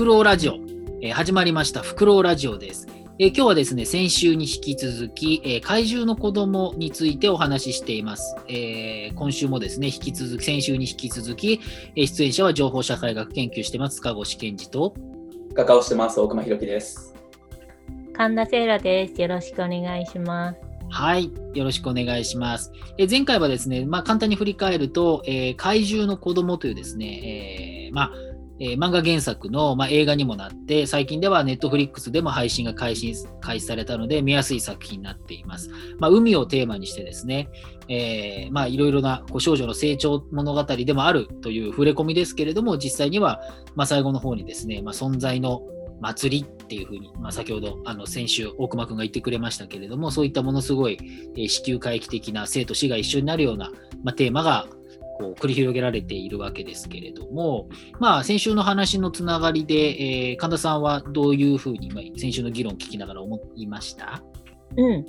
クロウラジオ、えー、始まりました。フクロウラジオです、えー、今日はですね先週に引き続き、えー、怪獣の子供についてお話ししています、え今週もですね引き続き先週に引き続き、え出演者は情報社会学研究してます。塚越健二と。画家をしてます。大熊弘樹です。神田セイラです。よろしくお願いします。はい。よろしくお願いします。え前回はですね、まあ、簡単に振り返ると、えー、怪獣の子供というですね、えー、まあ、えー、漫画原作の、まあ、映画にもなって、最近ではネットフリックスでも配信が開始開始されたので、見やすい作品になっています。まあ、海をテーマにしてですね、え、まあ、いろいろなこう少女の成長物語でもあるという触れ込みですけれども、実際には、まあ、最後の方にですね、まあ、存在の祭りっていうふうに、まあ、先ほどあの先週大熊君が言ってくれましたけれどもそういったものすごい、えー、子宮回帰的な生と死が一緒になるような、まあ、テーマがこう繰り広げられているわけですけれども、まあ、先週の話のつながりで、えー、神田さんはどういうふうに、先週の議論を聞きながら思いました？うん。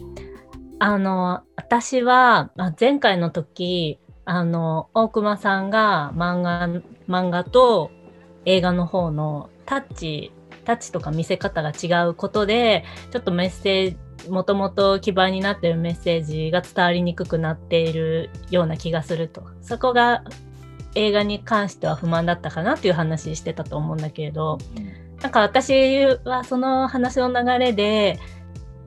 あの私は前回の時あの大熊さんが漫画漫画と映画の方のタッチタッチとか見せ方が違うことでちょっとメッセージもともと基盤になってるメッセージが伝わりにくくなっているような気がするとそこが映画に関しては不満だったかなっていう話してたと思うんだけれど、なんか私はその話の流れで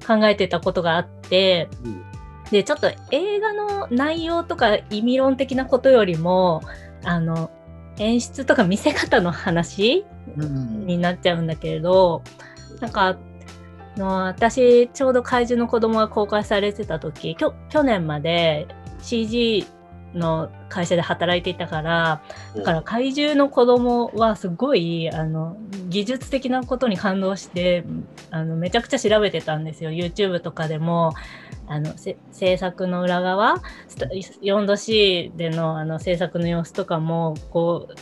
考えてたことがあって、うん、でちょっと映画の内容とか意味論的なことよりもあの演出とか見せ方の話になっちゃうんだけれど、うん、なんかの私ちょうど怪獣の子供が公開されてた時去年まで CG の会社で働いていたからだから怪獣の子供はすごいあの技術的なことに感動してあのめちゃくちゃ調べてたんですよ。YouTube とかでもあの制作の裏側 4°C でのあの制作の様子とかもこう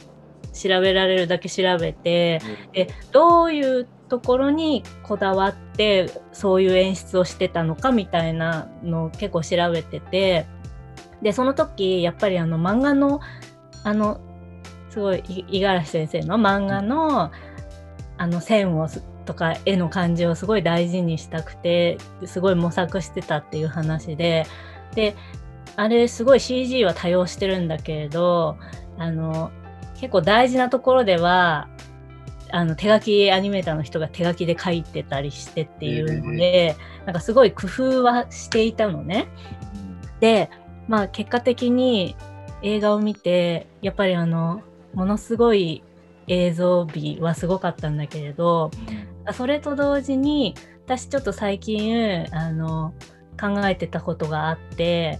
調べられるだけ調べて、でどういうところにこだわってそういう演出をしてたのかみたいなのを結構調べててでその時やっぱりあの漫画のあのすごい五十嵐先生の漫画のあの線をとか絵の感じをすごい大事にしたくてすごい模索してたっていう話でであれすごい CG は多用してるんだけれどあの結構大事なところではあの手書きアニメーターの人が手書きで書いてたりしてっていうので、えー、なんかすごい工夫はしていたのね。でまあ結果的に映画を見てやっぱりあのものすごい映像美はすごかったんだけれど、それと同時に私ちょっと最近あの考えてたことがあって、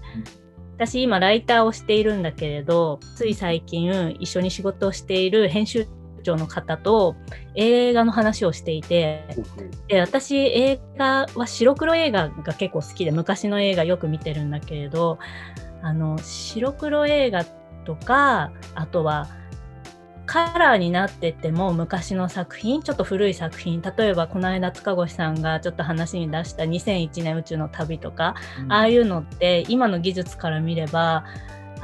私今ライターをしているんだけれどつい最近一緒に仕事をしている編集長の方と映画の話をしていてで私映画は白黒映画が結構好きで昔の映画よく見てるんだけれどあの白黒映画とかあとはカラーになってても昔の作品ちょっと古い作品例えばこの間塚越さんがちょっと話に出した2001年宇宙の旅とか、うん、ああいうのって今の技術から見れば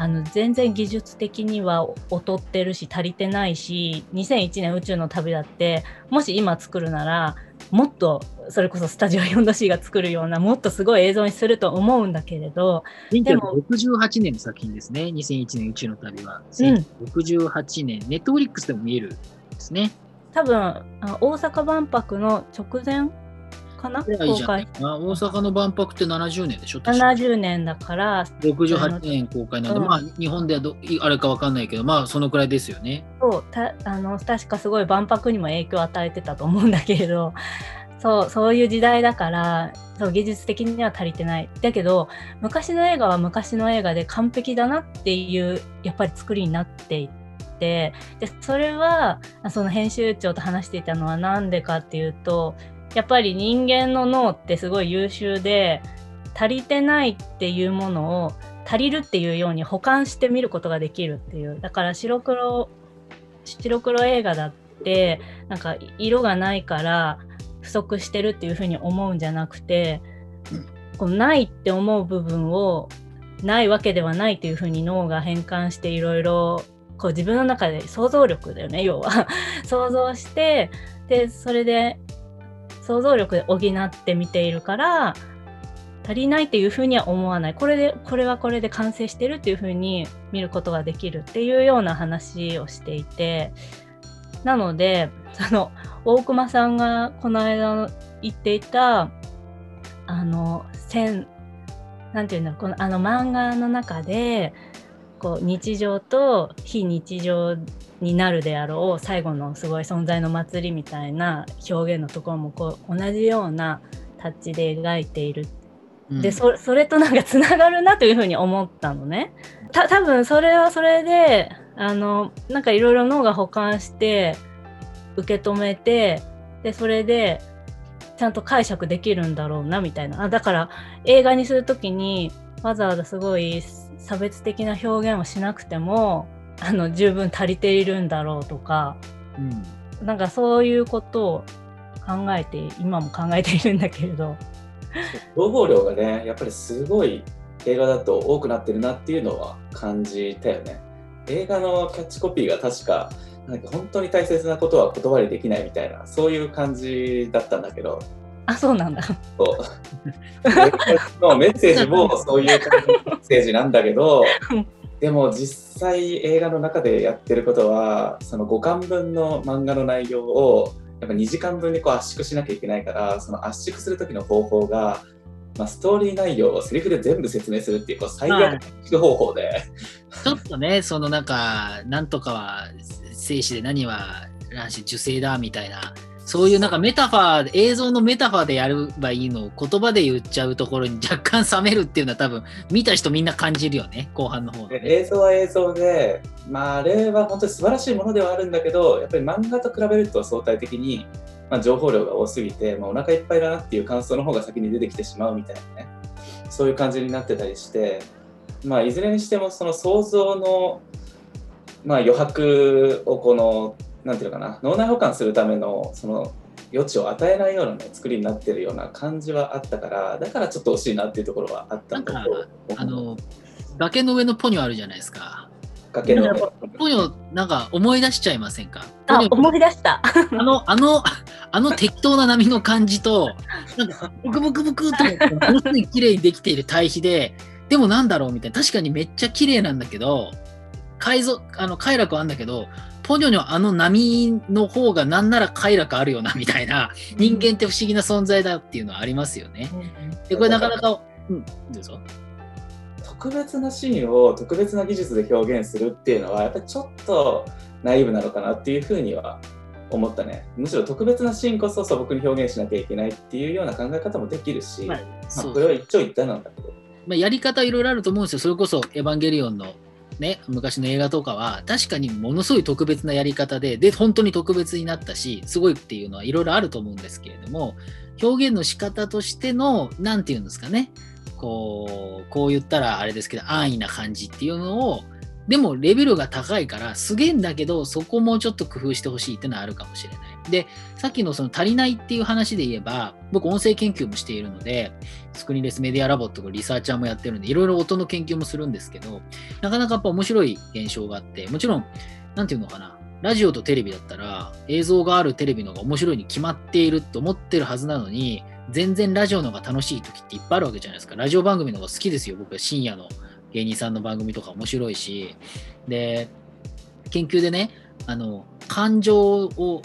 あの全然技術的には劣ってるし足りてないし2001年宇宙の旅だってもし今作るならもっとそれこそスタジオ 4°C が作るようなもっとすごい映像にすると思うんだけれどでも68年の作品ですね2001年宇宙の旅は、うん、68年。ネットフリックスでも見えるんですね。多分大阪万博の直前かな？公開。あ大阪の万博って70年でしょ？70年だから。68年公開なんで、うん、まあ日本ではどあれか分かんないけどまあそのくらいですよね。そうたあの確かすごい万博にも影響を与えてたと思うんだけれど そうそういう時代だからそう技術的には足りてない。だけど昔の映画は昔の映画で完璧だなっていうやっぱり作りになっていてでそれはその編集長と話していたのは何でかっていうとやっぱり人間の脳ってすごい優秀で足りてないっていうものを足りるっていうように保管してみることができるっていう。だから白黒白黒映画だってなんか色がないから不足してるっていうふうに思うんじゃなくてこのないって思う部分をないわけではないというふうに脳が変換していろいろこう自分の中で想像力だよね要は。想像してでそれで想像力で補って見ているから足りないっていうふうには思わない。これでこれはこれで完成してるっていうふうに見ることができるっていうような話をしていて。なのでその大熊さんがこの間言っていたあの線なんていうんだろうこのあの漫画の中でこう日常と非日常になるであろう最後のすごい存在の祭りみたいな表現のところもこう同じようなタッチで描いている。でそそれとなんかつながるなというふうに思ったのね。た多分それはそれであのなんかいろいろ脳が補完して受け止めてでそれでちゃんと解釈できるんだろうなみたいなあだから映画にする時にわざわざすごい差別的な表現をしなくてもあの十分足りているんだろうとか、うん、なんかそういうことを考えて今も考えているんだけれど。情報量がねやっぱりすごい映画だと多くなってるなっていうのは感じたよね。映画のキャッチコピーが確かなんか本当に大切なことは言葉にできないみたいなそういう感じだったんだけどあそうなんだ。そう。のメッセージもそういうメッセージなんだけどでも実際映画の中でやってることはその5巻分の漫画の内容をやっぱ2時間分にこう圧縮しなきゃいけないからその圧縮する時の方法が、まあ、ストーリー内容をセリフで全部説明するっていうこう最悪の方法で、はい、ちょっとねそのなんかなんとかは精子で何は卵子受精だみたいなそういうなんかメタファー、映像のメタファーでやればいいのを言葉で言っちゃうところに若干冷めるっていうのは多分見た人みんな感じるよね、後半の方、ね、映像は映像で、まああれは本当に素晴らしいものではあるんだけど、やっぱり漫画と比べると相対的に、まあ、情報量が多すぎて、まあ、お腹いっぱいだなっていう感想の方が先に出てきてしまうみたいなね、そういう感じになってたりして、まあいずれにしてもその想像の、まあ、余白をこのなんていうのかな脳内保管するためのその余地を与えないような、ね、作りになってるような感じはあったからだからちょっと惜しいなっていうところはあったんだけど。あの崖の上のポニョあるじゃないですか。崖の上。ポニョなんか思い出しちゃいませんか？あ思い出した。あのあのあの適当な波の感じとなんかブクブクブクとものすごい綺麗にできている対比ででもなんだろうみたいな。確かにめっちゃ綺麗なんだけど快速あの快楽はあるんだけどポニョのあの波の方がなんなら快楽あるよなみたいな人間って不思議な存在だっていうのはありますよね。でこれなかなか、うん、どうぞ。特別なシーンを特別な技術で表現するっていうのはやっぱりちょっとナイーブなのかなっていうふうには思ったね。むしろ特別なシーンこそ素朴に表現しなきゃいけないっていうような考え方もできるし、まあ、まあ、これは一長一短なんだけど、まあ、やり方いろいろあると思うんですよ。それこそ「エヴァンゲリオン」のね、昔の映画とかは確かにものすごい特別なやり方でで本当に特別になったしすごいっていうのはいろいろあると思うんですけれども表現の仕方としての何て言うんですかねこうこう言ったらあれですけど安易な感じっていうのをでもレベルが高いからすげえんだけどそこもちょっと工夫してほしいっていうのはあるかもしれない。でさっきのその足りないっていう話で言えば僕音声研究もしているのでスクリーンレスメディアラボってリサーチャーもやってるんでいろいろ音の研究もするんですけどなかなかやっぱ面白い現象があってもちろん何て言うのかなラジオとテレビだったら映像があるテレビの方が面白いに決まっていると思ってるはずなのに全然ラジオの方が楽しい時っていっぱいあるわけじゃないですか。ラジオ番組の方が好きですよ僕は。深夜の。芸人さんの番組とか面白いしで研究でねあの感情を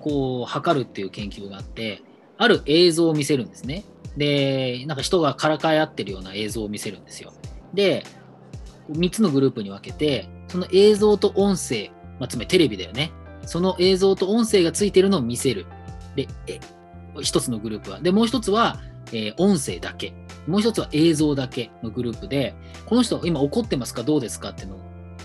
こう測るっていう研究があってある映像を見せるんですね。でなんか人がからかい合ってるような映像を見せるんですよ。で3つのグループに分けてその映像と音声、まあ、つまりテレビだよね。その映像と音声がついてるのを見せる。で1つのグループは。でもう1つは、えー、音声だけ。もう1つは映像だけのグループでこの人今怒ってますか？どうですか？っていうのを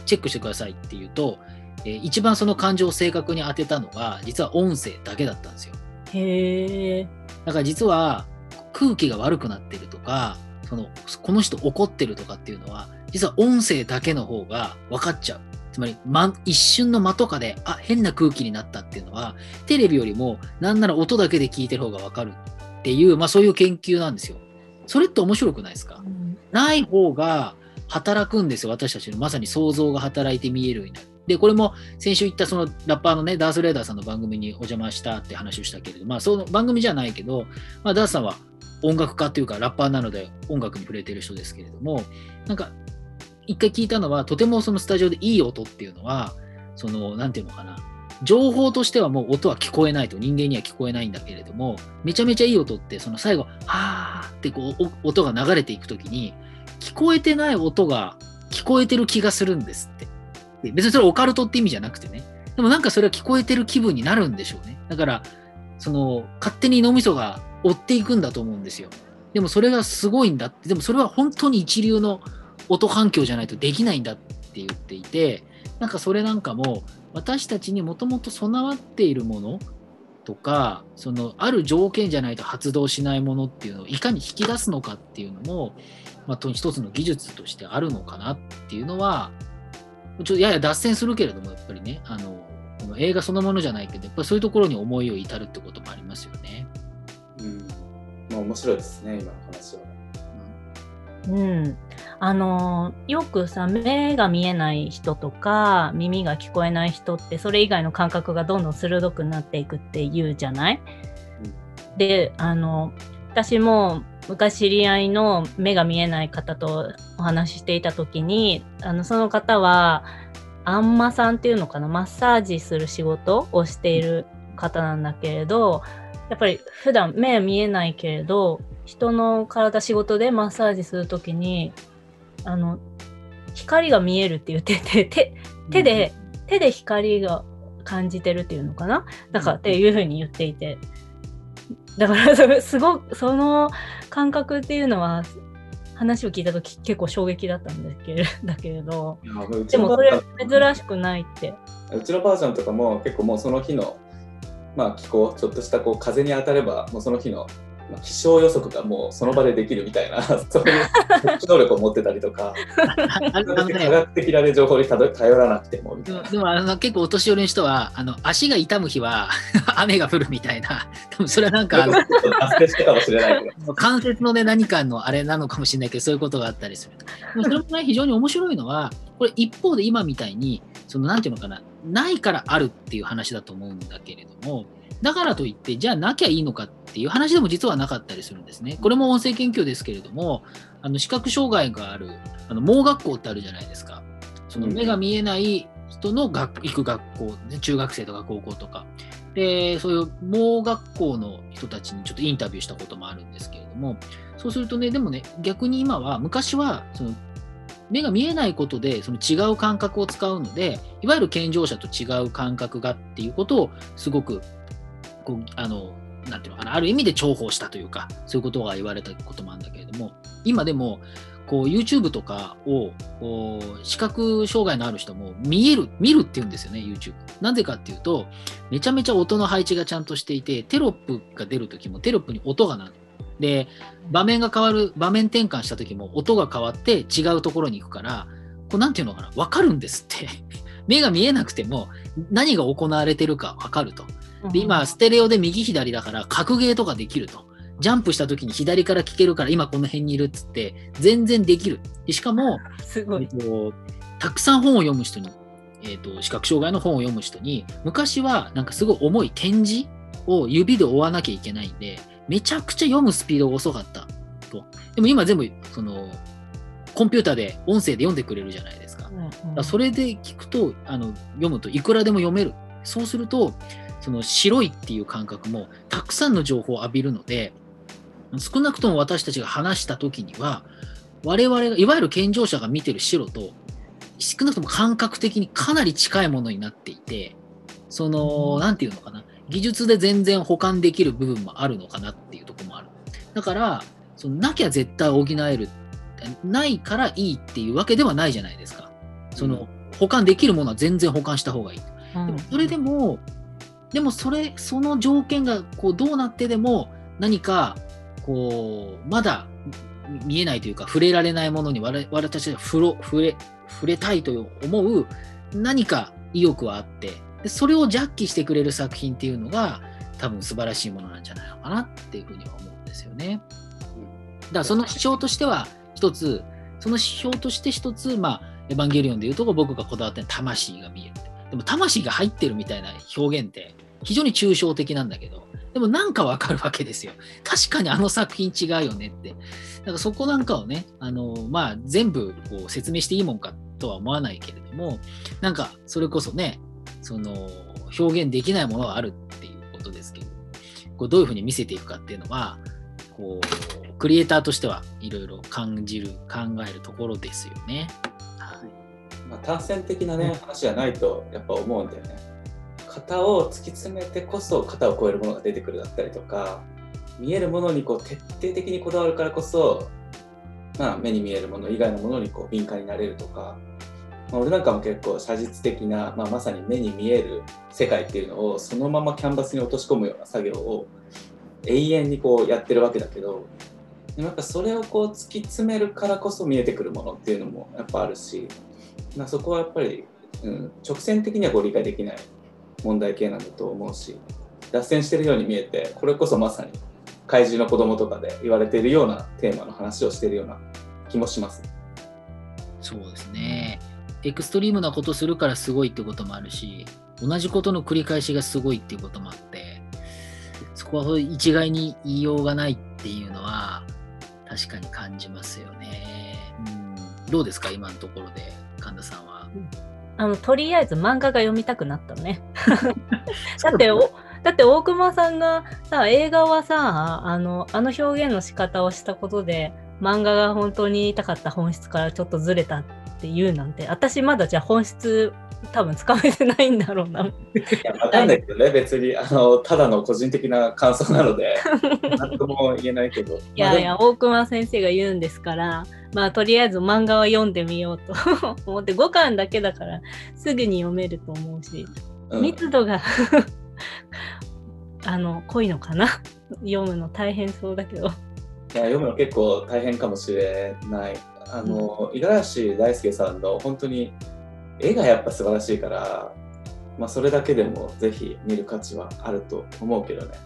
チェックしてくださいっていうとえー、一番その感情を正確に当てたのが実は音声だけだったんですよ。へえ。だから実は空気が悪くなってるとかそのこの人怒ってるとかっていうのは実は音声だけの方が分かっちゃう。つまり、ま、一瞬の間とかであ変な空気になったっていうのはテレビよりもなんなら音だけで聞いてる方が分かるっていう、まあ、そういう研究なんですよ。それって面白くないですか、うん、ない方が働くんですよ私たちの。まさに想像が働いて見えるようになる。で、これも先週言ったそのラッパーのね、ダース・レーダーさんの番組にお邪魔したって話をしたけれど、まあ、その番組じゃないけど、まあ、ダースさんは音楽家というかラッパーなので音楽に触れてる人ですけれども、なんか、一回聞いたのは、とてもそのスタジオでいい音っていうのは、その、なんていうのかな、情報としてはもう音は聞こえないと人間には聞こえないんだけれどもめちゃめちゃいい音ってその最後「はーってこう音が流れていく時に聞こえてない音が聞こえてる気がするんですって。別にそれオカルトって意味じゃなくてね。でもなんかそれは聞こえてる気分になるんでしょうね。だからその勝手に脳みそが追っていくんだと思うんですよ。でもそれがすごいんだって。でもそれは本当に一流の音環境じゃないとできないんだって言っていてなんかそれなんかも私たちにもともと備わっているものとかそのある条件じゃないと発動しないものっていうのをいかに引き出すのかっていうのも、まあ、一つの技術としてあるのかなっていうのはちょっとやや脱線するけれどもやっぱりねあのこの映画そのものじゃないけどやっぱりそういうところに思いを至るってこともありますよね。うんまあ、面白いですね今の話は。うん、あのよくさ目が見えない人とか耳が聞こえない人ってそれ以外の感覚がどんどん鋭くなっていくって言うじゃない、であの私も昔知り合いの目が見えない方とお話ししていた時にあのその方はあんまさんっていうのかなマッサージする仕事をしている方なんだけれどやっぱり普段目は見えないけれど人の体仕事でマッサージするときにあの光が見えるって言ってて 手手で、手で光が感じてるっていうのかな？だからっていうふうに言っていて。だからそれすごくその感覚っていうのは話を聞いた時結構衝撃だったんだけれ だけれど。でもそれ珍しくないって。うちのばあちゃんとかも結構もうその日の、まあ、気候ちょっとしたこう風に当たればもうその日の、まあ、気象予測がもうその場でできるみたいな そういう能力を持ってたりとかあのね科学的な、ね、情報にたど頼らなくてもみたいな。でもあの結構お年寄りの人はあの足が痛む日は 雨が降るみたいな 多分それはなんかあのちょっと脱線したかもしれないけど。関節のね何かのあれなのかもしれないけどそういうことがあったりするそれもね非常に面白いのはこれ一方で今みたいにそのなんていうのかなないからあるっていう話だと思うんだけれどもだからといってじゃあなきゃいいのかっていう話でも実はなかったりするんですね。これも音声研究ですけれどもあの視覚障害があるあの盲学校ってあるじゃないですか。その目が見えない人の学行く学校、ね、中学生とか高校とかでそういう盲学校の人たちにちょっとインタビューしたこともあるんですけれどもそうするとねでもね逆に今は昔はその目が見えないことでその違う感覚を使うのでいわゆる健常者と違う感覚がっていうことをすごくこうあのなていうのかなある意味で重宝したというかそういうことが言われたこともあるんだけれども今でもこう YouTube とかを視覚障害のある人も見える見るって言うんですよね YouTube なぜかっていうとめちゃめちゃ音の配置がちゃんとしていてテロップが出るときもテロップに音が鳴る。で場面が変わる場面転換した時も音が変わって違うところに行くからこうなんていうのかな分かるんですって。目が見えなくても何が行われてるか分かると。で今ステレオで右左だから格ゲーとかできると。ジャンプした時に左から聞けるから今この辺にいるっつって全然できる。でしかも、え っすごい。と、たくさん本を読む人に、えっと、視覚障害の本を読む人に昔はなんかすごい重い点字を指で追わなきゃいけないんでめちゃくちゃ読むスピードが遅かったと。でも今全部そのコンピューターで音声で読んでくれるじゃないですか。だからそれで聞くとあの読むといくらでも読める。そうするとその白いっていう感覚もたくさんの情報を浴びるので少なくとも私たちが話した時には我々がいわゆる健常者が見てる白と少なくとも感覚的にかなり近いものになっていてその何て言うのかな技術で全然保管できる部分もあるのかなっていうところもある。だからそのなきゃ絶対補えるないからいいっていうわけではないじゃないですか。その、保管できるものは全然保管した方がいい。うん。でもそれでも、でもそれ、その条件がこうどうなってでも何かこう、まだ見えないというか触れられないものに我々たちは触ろ触れ触れたいと思う何か意欲はあってで、それをジャッキしてくれる作品っていうのが多分素晴らしいものなんじゃないのかなっていうふうには思うんですよね。だからその指標としては一つ、その指標として一つ、まあ、エヴァンゲリオンでいうと僕がこだわってる魂が見える。でも魂が入ってるみたいな表現って非常に抽象的なんだけど、でもなんかわかるわけですよ。確かにあの作品違うよねって。だからそこなんかをね、あのまあ、全部こう説明していいもんかとは思わないけれども、なんかそれこそね、その表現できないものがあるっていうことですけど、こうどういうふうに見せていくかっていうのは、こうクリエイターとしてはいろいろ感じる、考えるところですよね。まあ、単線的なね、話じゃないとやっぱ思うんだよね。型を突き詰めてこそ型を超えるものが出てくるだったりとか見えるものにこう徹底的にこだわるからこそ、まあ、目に見えるもの以外のものにこう敏感になれるとか、まあ、俺なんかも結構写実的な、まあ、まさに目に見える世界っていうのをそのままキャンバスに落とし込むような作業を永遠にこうやってるわけだけどでもやっぱそれをこう突き詰めるからこそ見えてくるものっていうのもやっぱあるし、まあ、そこはやっぱり、うん、直線的にはこう理解できない問題系なんだと思うし脱線してるように見えてこれこそまさに怪獣の子供とかで言われているようなテーマの話をしているような気もします。そうですね。エクストリームなことするからすごいってこともあるし、同じことの繰り返しがすごいっていうこともあって、そこは一概に言いようがないっていうのは確かに感じますよね。うん、どうですか？今のところで神田さんは？あのとりあえず漫画が読みたくなったね。だっておだって大熊さんがさ映画はさあのあの表現の仕方をしたことで漫画が本当に言いたかった本質からちょっとずれたっていうなんて私まだじゃあ本質多分つかめてないんだろうな。いや分かんないけどね別にあのただの個人的な感想なので 何とも言えないけど。いやいや大熊先生が言うんですからまあとりあえず漫画は読んでみようと 思って5巻だけだからすぐに読めると思うし、うん、密度が あの濃いのかな？読むの大変そうだけど。いや読むの結構大変かもしれない。あの五十嵐大輔さんの本当に絵がやっぱ素晴らしいから、まあ、それだけでもぜひ見る価値はあると思うけどね。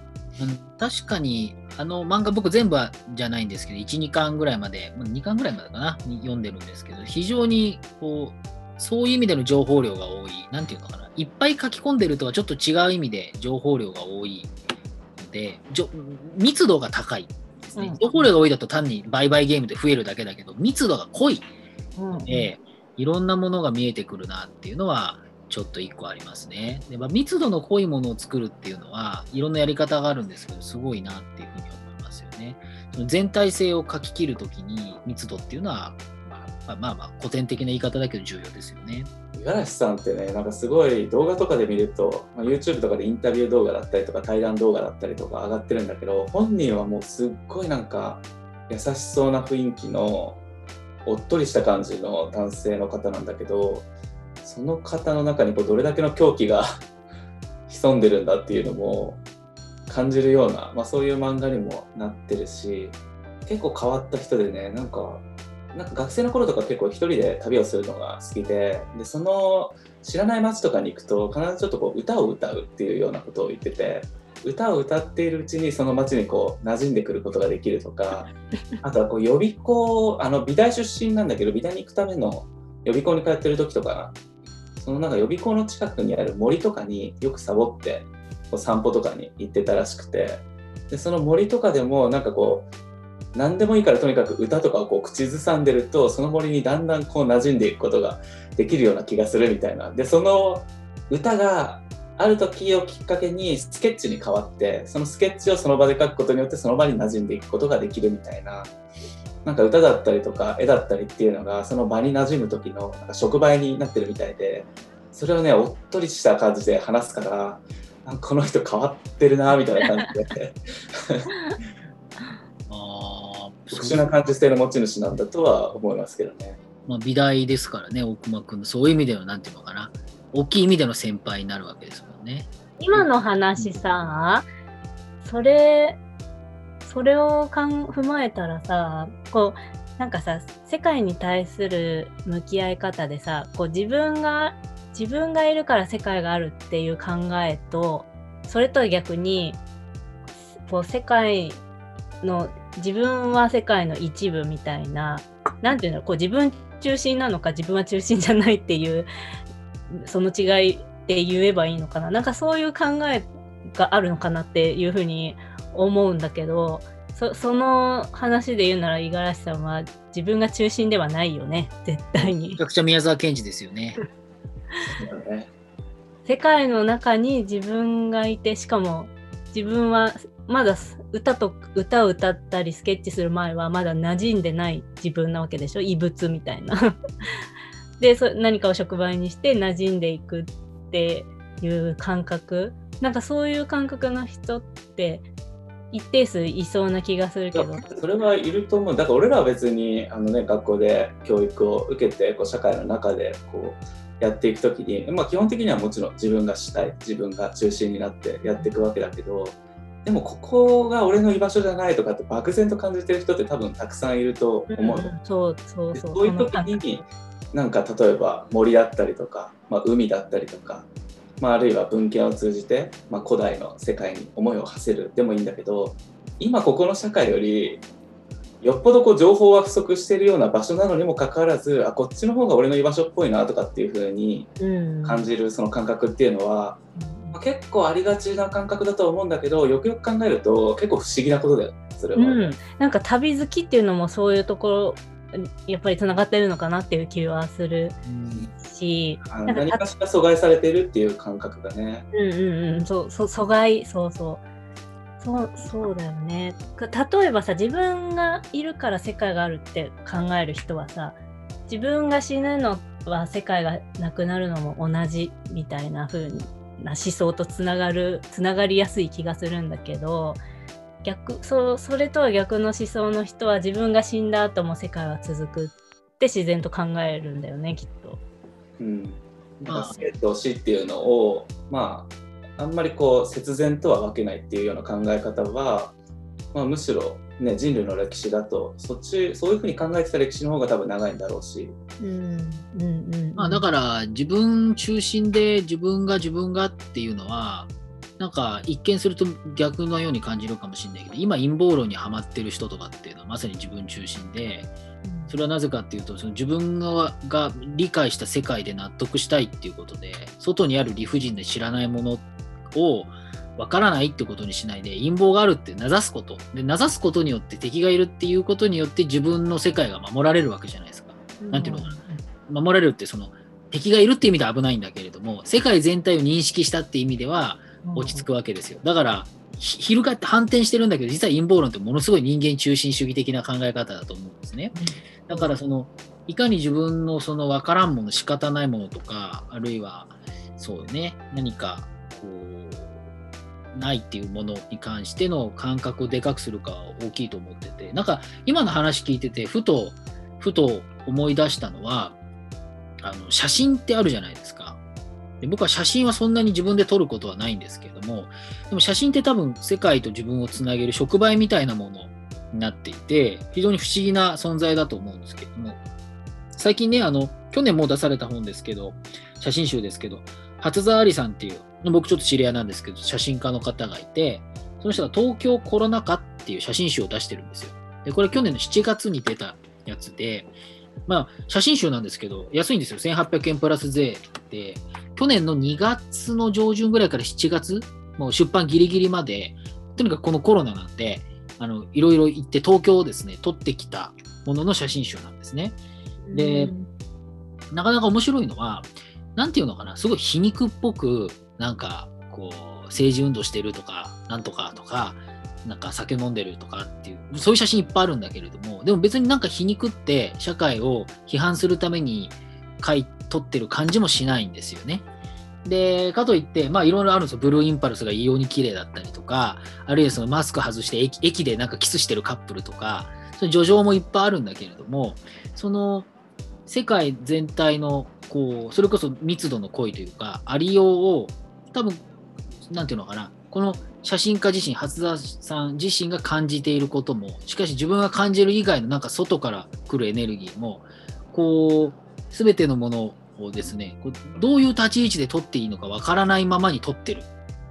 確かにあの漫画僕全部はじゃないんですけど12巻ぐらいまで2巻ぐらいまでかなに読んでるんですけど非常にこうそういう意味での情報量が多い。何て言うのかないっぱい書き込んでるとはちょっと違う意味で情報量が多いので密度が高い。ですね、うん、情報量が多いだと単に売買ゲームで増えるだけだけど密度が濃いので、うん。いろんなものが見えてくるなっていうのはちょっと1個ありますね。でまあ、密度の濃いものを作るっていうのはいろんなやり方があるんですけどすごいなっていうふうに思いますよね。その全体性を書き切るときに密度っていうのは、まあ、まあまあ古典的な言い方だけど重要ですよね。五十嵐さんってねなんかすごい動画とかで見ると、まあ、YouTube とかでインタビュー動画だったりとか対談動画だったりとか上がってるんだけど本人はもうすっごいなんか優しそうな雰囲気のおっとりした感じの男性の方なんだけどその方の中にこうどれだけの狂気が 潜んでるんだっていうのも感じるような、まあ、そういう漫画にもなってるし結構変わった人でねなんかなんか学生の頃とか結構一人で旅をするのが好きででその知らない街とかに行くと必ずちょっとこう歌を歌うっていうようなことを言ってて歌を歌っているうちにその街にこう馴染んでくることができるとか あとはこう予備校あの美大出身なんだけど美大に行くための予備校に通ってる時とかそのなんか予備校の近くにある森とかによくサボってこう散歩とかに行ってたらしくて。でその森とかでもなんかこう何でもいいからとにかく歌とかをこう口ずさんでるとその森にだんだんこう馴染んでいくことができるような気がするみたいな。でその歌がある時をきっかけにスケッチに変わってそのスケッチをその場で描くことによってその場に馴染んでいくことができるみたいななんか歌だったりとか絵だったりっていうのがその場に馴染む時のなんか触媒になってるみたいでそれをねおっとりした感じで話すからなんかこの人変わってるなみたいな感じで。特殊な感じ性の持ち主なんだとは思いますけどね。まあ、美大ですからね大熊君の。そういう意味では何ていうのかな。大きい意味での先輩になるわけですね。今の話さ、それ、それをかん踏まえたらさ、こう、なんかさ、世界に対する向き合い方でさ、こう自分が、自分がいるから世界があるっていう考えと、それと逆に、こう世界の、自分は世界の一部みたいな、なんていうの、こう自分中心なのか自分は中心じゃないっていうその違いって言えばいいのかななんかそういう考えがあるのかなっていうふうに思うんだけどそその話で言うなら五十嵐さんは自分が中心ではないよね絶対にめちゃくちゃ宮沢賢治ですよね。世界の中に自分がいてしかも自分はまだ歌と歌を歌ったりスケッチする前はまだ馴染んでない自分なわけでしょ？異物みたいな。でそ何かを触媒にして馴染んでいくっていう感覚なんかそういう感覚の人って一定数いそうな気がするけど。それはいると思うだから俺らは別にあの、ね、学校で教育を受けてこう社会の中でこうやっていく時に、まあ、基本的にはもちろん自分がしたい自分が中心になってやっていくわけだけどでもここが俺の居場所じゃないとかって漠然と感じてる人って多分たくさんいると思うの。んそうそうそう。でそういう時になんか例えば森だったりとか、まあ、海だったりとか、まあ、あるいは文献を通じて、まあ、古代の世界に思いを馳せるでもいいんだけど今ここの社会よりよっぽどこう情報は不足しているような場所なのにもかかわらずあこっちの方が俺の居場所っぽいなとかっていう風にうん感じるその感覚っていうのは、まあ結構ありがちな感覚だとは思うんだけどよくよく考えると結構不思議なことだよねそれは。うん、なんか旅好きっていうのもそういうところやっぱりつながってるのかなっていう気はするうんし、あのなんか何かしら阻害されてるっていう感覚がね。うんうんうん、そう、そう、阻害、そうそう。そう、そうだよね。か例えばさ、自分がいるから世界があるって考える人はさ、自分が死ぬのは世界がなくなるのも同じみたいな風な思想とつながる、つながりやすい気がするんだけど、逆、そう、それとは逆の思想の人は自分が死んだ後も世界は続くって自然と考えるんだよね、きっと。うん、まあ生と死っていうのを、まあ、あんまりこう節然とは分けないっていうような考え方は、まあ、むしろ、ね、人類の歴史だとそっちそういうふうに考えてた歴史の方が多分長いんだろうし、うん、うん、うん。まあ、だから自分中心で自分が自分がっていうのはなんか一見すると逆のように感じるかもしれないけど今陰謀論にはまってる人とかっていうのはまさに自分中心でそれはなぜかっていうとその自分がが理解した世界で納得したいっていうことで外にある理不尽で知らないものを分からないってことにしないで陰謀があるって名指すこと。で名指すことによって敵がいるっていうことによって自分の世界が守られるわけじゃないですか。なんていうのかな。守られるってその敵がいるって意味では危ないんだけれども世界全体を認識したって意味では落ち着くわけですよ。だからひ翻って反転してるんだけど実は陰謀論ってものすごい人間中心主義的な考え方だと思うんですね。だからそのいかに自分のその分からんもの仕方ないものとかあるいはそうね何かこうないっていうものに関しての感覚をでかくするか大きいと思ってて。なんか今の話聞いててふとふと思い出したのはあの写真ってあるじゃないですか。で僕は写真はそんなに自分で撮ることはないんですけれどもでも写真って多分世界と自分をつなげる触媒みたいなものになっていて非常に不思議な存在だと思うんですけれども。最近ねあの去年も出された本ですけど写真集ですけど初沢有さんっていう僕ちょっと知り合いなんですけど写真家の方がいてその人が東京コロナ禍っていう写真集を出してるんですよ。でこれ去年の7月に出たやつでまあ写真集なんですけど安いんですよ。1800円プラス税で。去年の2月の上旬ぐらいから7月もう出版ギリギリまでとにかくこのコロナなんであのいろいろ行って東京をですね撮ってきたものの写真集なんですね。でなかなか面白いのは、なんていうのかな、すごい皮肉っぽく、なんか、こう、政治運動してるとか、なんとかとか、なんか酒飲んでるとかっていう、そういう写真いっぱいあるんだけれども、でも別になんか皮肉って社会を批判するために書い撮ってる感じもしないんですよね。で、かといって、まあいろいろあるんですよ。ブルーインパルスが異様に綺麗だったりとか、あるいはそのマスク外して駅駅でなんかキスしてるカップルとか、そういう叙情もいっぱいあるんだけれども、その世界全体のこうそれこそ密度の濃いというかありようを多分なんていうのかな。この写真家自身初田さん自身が感じていることもしかし自分が感じる以外のなんか外から来るエネルギーもこう全てのものをですねどういう立ち位置で撮っていいのかわからないままに撮ってる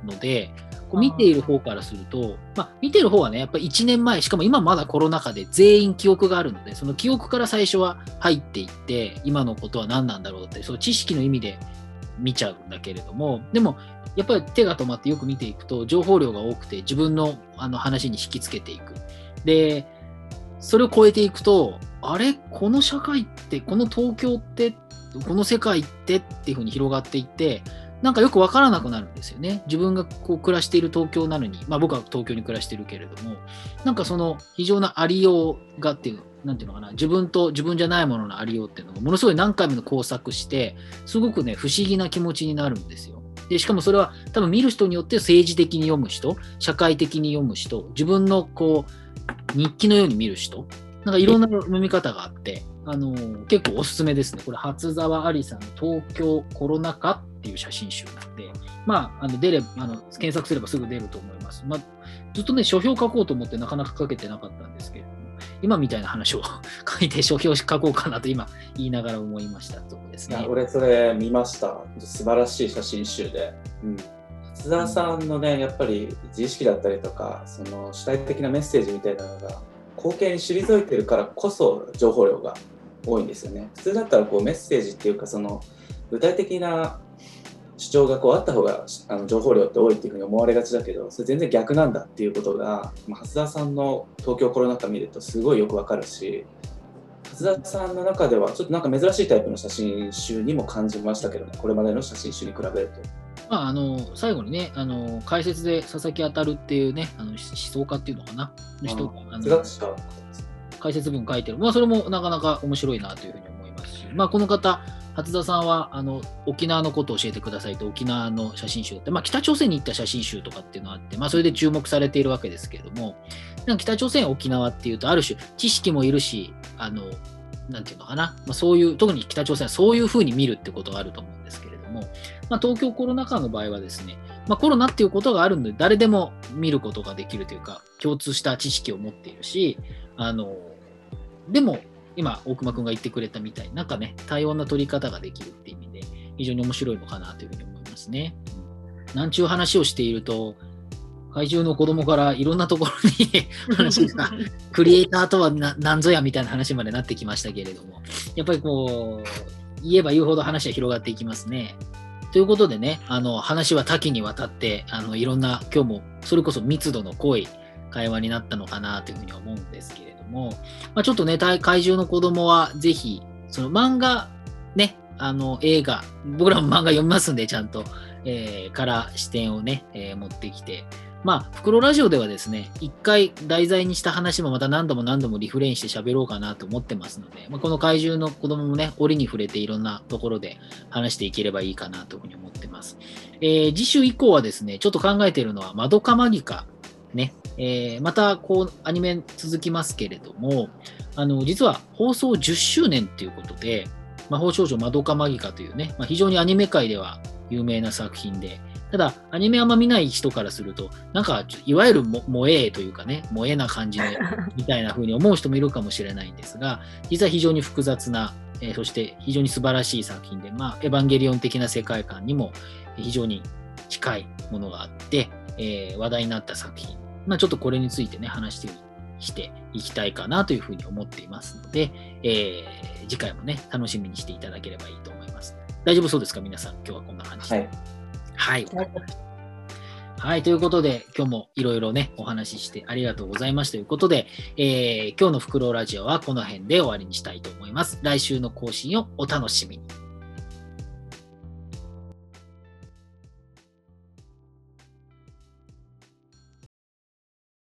のでこう見ている方からすると、まあ、見てる方はね、やっぱ1年前、しかも今まだコロナ禍で全員記憶があるので、その記憶から最初は入っていって、今のことは何なんだろうって、その知識の意味で見ちゃうんだけれども、でも、やっぱり手が止まってよく見ていくと、情報量が多くて、自分のあの話に引きつけていく。で、それを超えていくと、あれ？この社会って、この東京って、この世界ってっていうふうに広がっていって、なんかよくわからなくなるんですよね。自分がこう暮らしている東京なのに、まあ僕は東京に暮らしてるけれども、なんかその非常なありようがっていう、なんていうのかな、自分と自分じゃないもののありようっていうのがものすごい何回もの工作して、すごくね、不思議な気持ちになるんですよ。で、しかもそれは多分見る人によって政治的に読む人、社会的に読む人、自分のこう、日記のように見る人、なんかいろんな読み方があって、あの結構おすすめですね。これ、初沢ありさんの東京コロナ禍っていう写真集なんで、まあ、あの出れあの検索すればすぐ出ると思います。まあ、ずっとね、書評書こうと思ってなかなか書けてなかったんですけど、今みたいな話を 書いて書評書こうかなと今言いながら思いましたとこですね。俺それ見ました。素晴らしい写真集で。うん津田さんのね、やっぱり自意識だったりとか、その主体的なメッセージみたいなのが、後継に退いてるからこそ情報量が多いんですよね。普通だったらこうメッセージっていうか、その具体的な主張がこうあった方があの情報量って多いっていうふうに思われがちだけどそれ全然逆なんだっていうことが蓮田さんの東京コロナ禍見るとすごいよくわかるし蓮田さんの中ではちょっとなんか珍しいタイプの写真集にも感じましたけどねこれまでの写真集に比べると。まあ、あの最後にねあの解説で佐々木当たるっていうねあの思想家っていうのかな？の人が解説文書いてる、まあ、それもなかなか面白いなというふうに思いますし、まあ、この方初田さんはあの沖縄のことを教えてくださいと沖縄の写真集って、まあ、北朝鮮に行った写真集とかっていうのがあって、まあ、それで注目されているわけですけれども北朝鮮沖縄っていうとある種知識もいるしあのなんていうのかな、まあ、そういう特に北朝鮮はそういうふうに見るってことがあると思うんですけれども、まあ、東京コロナ禍の場合はですね、まあ、コロナっていうことがあるので誰でも見ることができるというか共通した知識を持っているしあのでも今、大熊君が言ってくれたみたいに、なんかね、多様な取り方ができるっていう意味で、非常に面白いのかなというふうに思いますね。なんちゅう話をしていると、怪獣の子供からいろんなところに 話が、クリエイターとは何ぞやみたいな話までなってきましたけれども、やっぱりこう、言えば言うほど話は広がっていきますね。ということでね、あの話は多岐にわたって、あのいろんな、今日もそれこそ密度の濃い会話になったのかなというふうに思うんですけれども、まあ、ちょっとね、怪獣の子供はぜひ、その漫画、ね、あの映画、僕らも漫画読みますんで、ちゃんと、えー、から視点をね、えー、持ってきて、まあ、袋ラジオではですね、一回題材にした話もまた何度も何度もリフレインして喋ろうかなと思ってますので、まあ、この怪獣の子供もね、折に触れていろんなところで話していければいいかなというふうに思ってます。えー、次週以降はですね、ちょっと考えているのは、まどかマギカね、えー、またこうアニメ続きますけれども、あの実は放送10周年ということで、魔法少女まどかマギカというね、まあ、非常にアニメ界では有名な作品で、ただ、アニメあんま見ない人からすると、なんか、いわゆるも萌えというかね、萌えな感じで、みたいな風に思う人もいるかもしれないんですが、実は非常に複雑な、えー、そして非常に素晴らしい作品で、まあ、エヴァンゲリオン的な世界観にも非常に近いものがあって、えー、話題になった作品まあ、ちょっとこれについてね、話してしていきたいかなというふうに思っていますので、えー、次回もね、楽しみにしていただければいいと思います。大丈夫そうですか皆さん、今日はこんな感じで。はい。はい。はい。ということで、今日もいろいろね、お話ししてありがとうございましたということで、えー、今日のフクロウラジオはこの辺で終わりにしたいと思います。来週の更新をお楽しみに。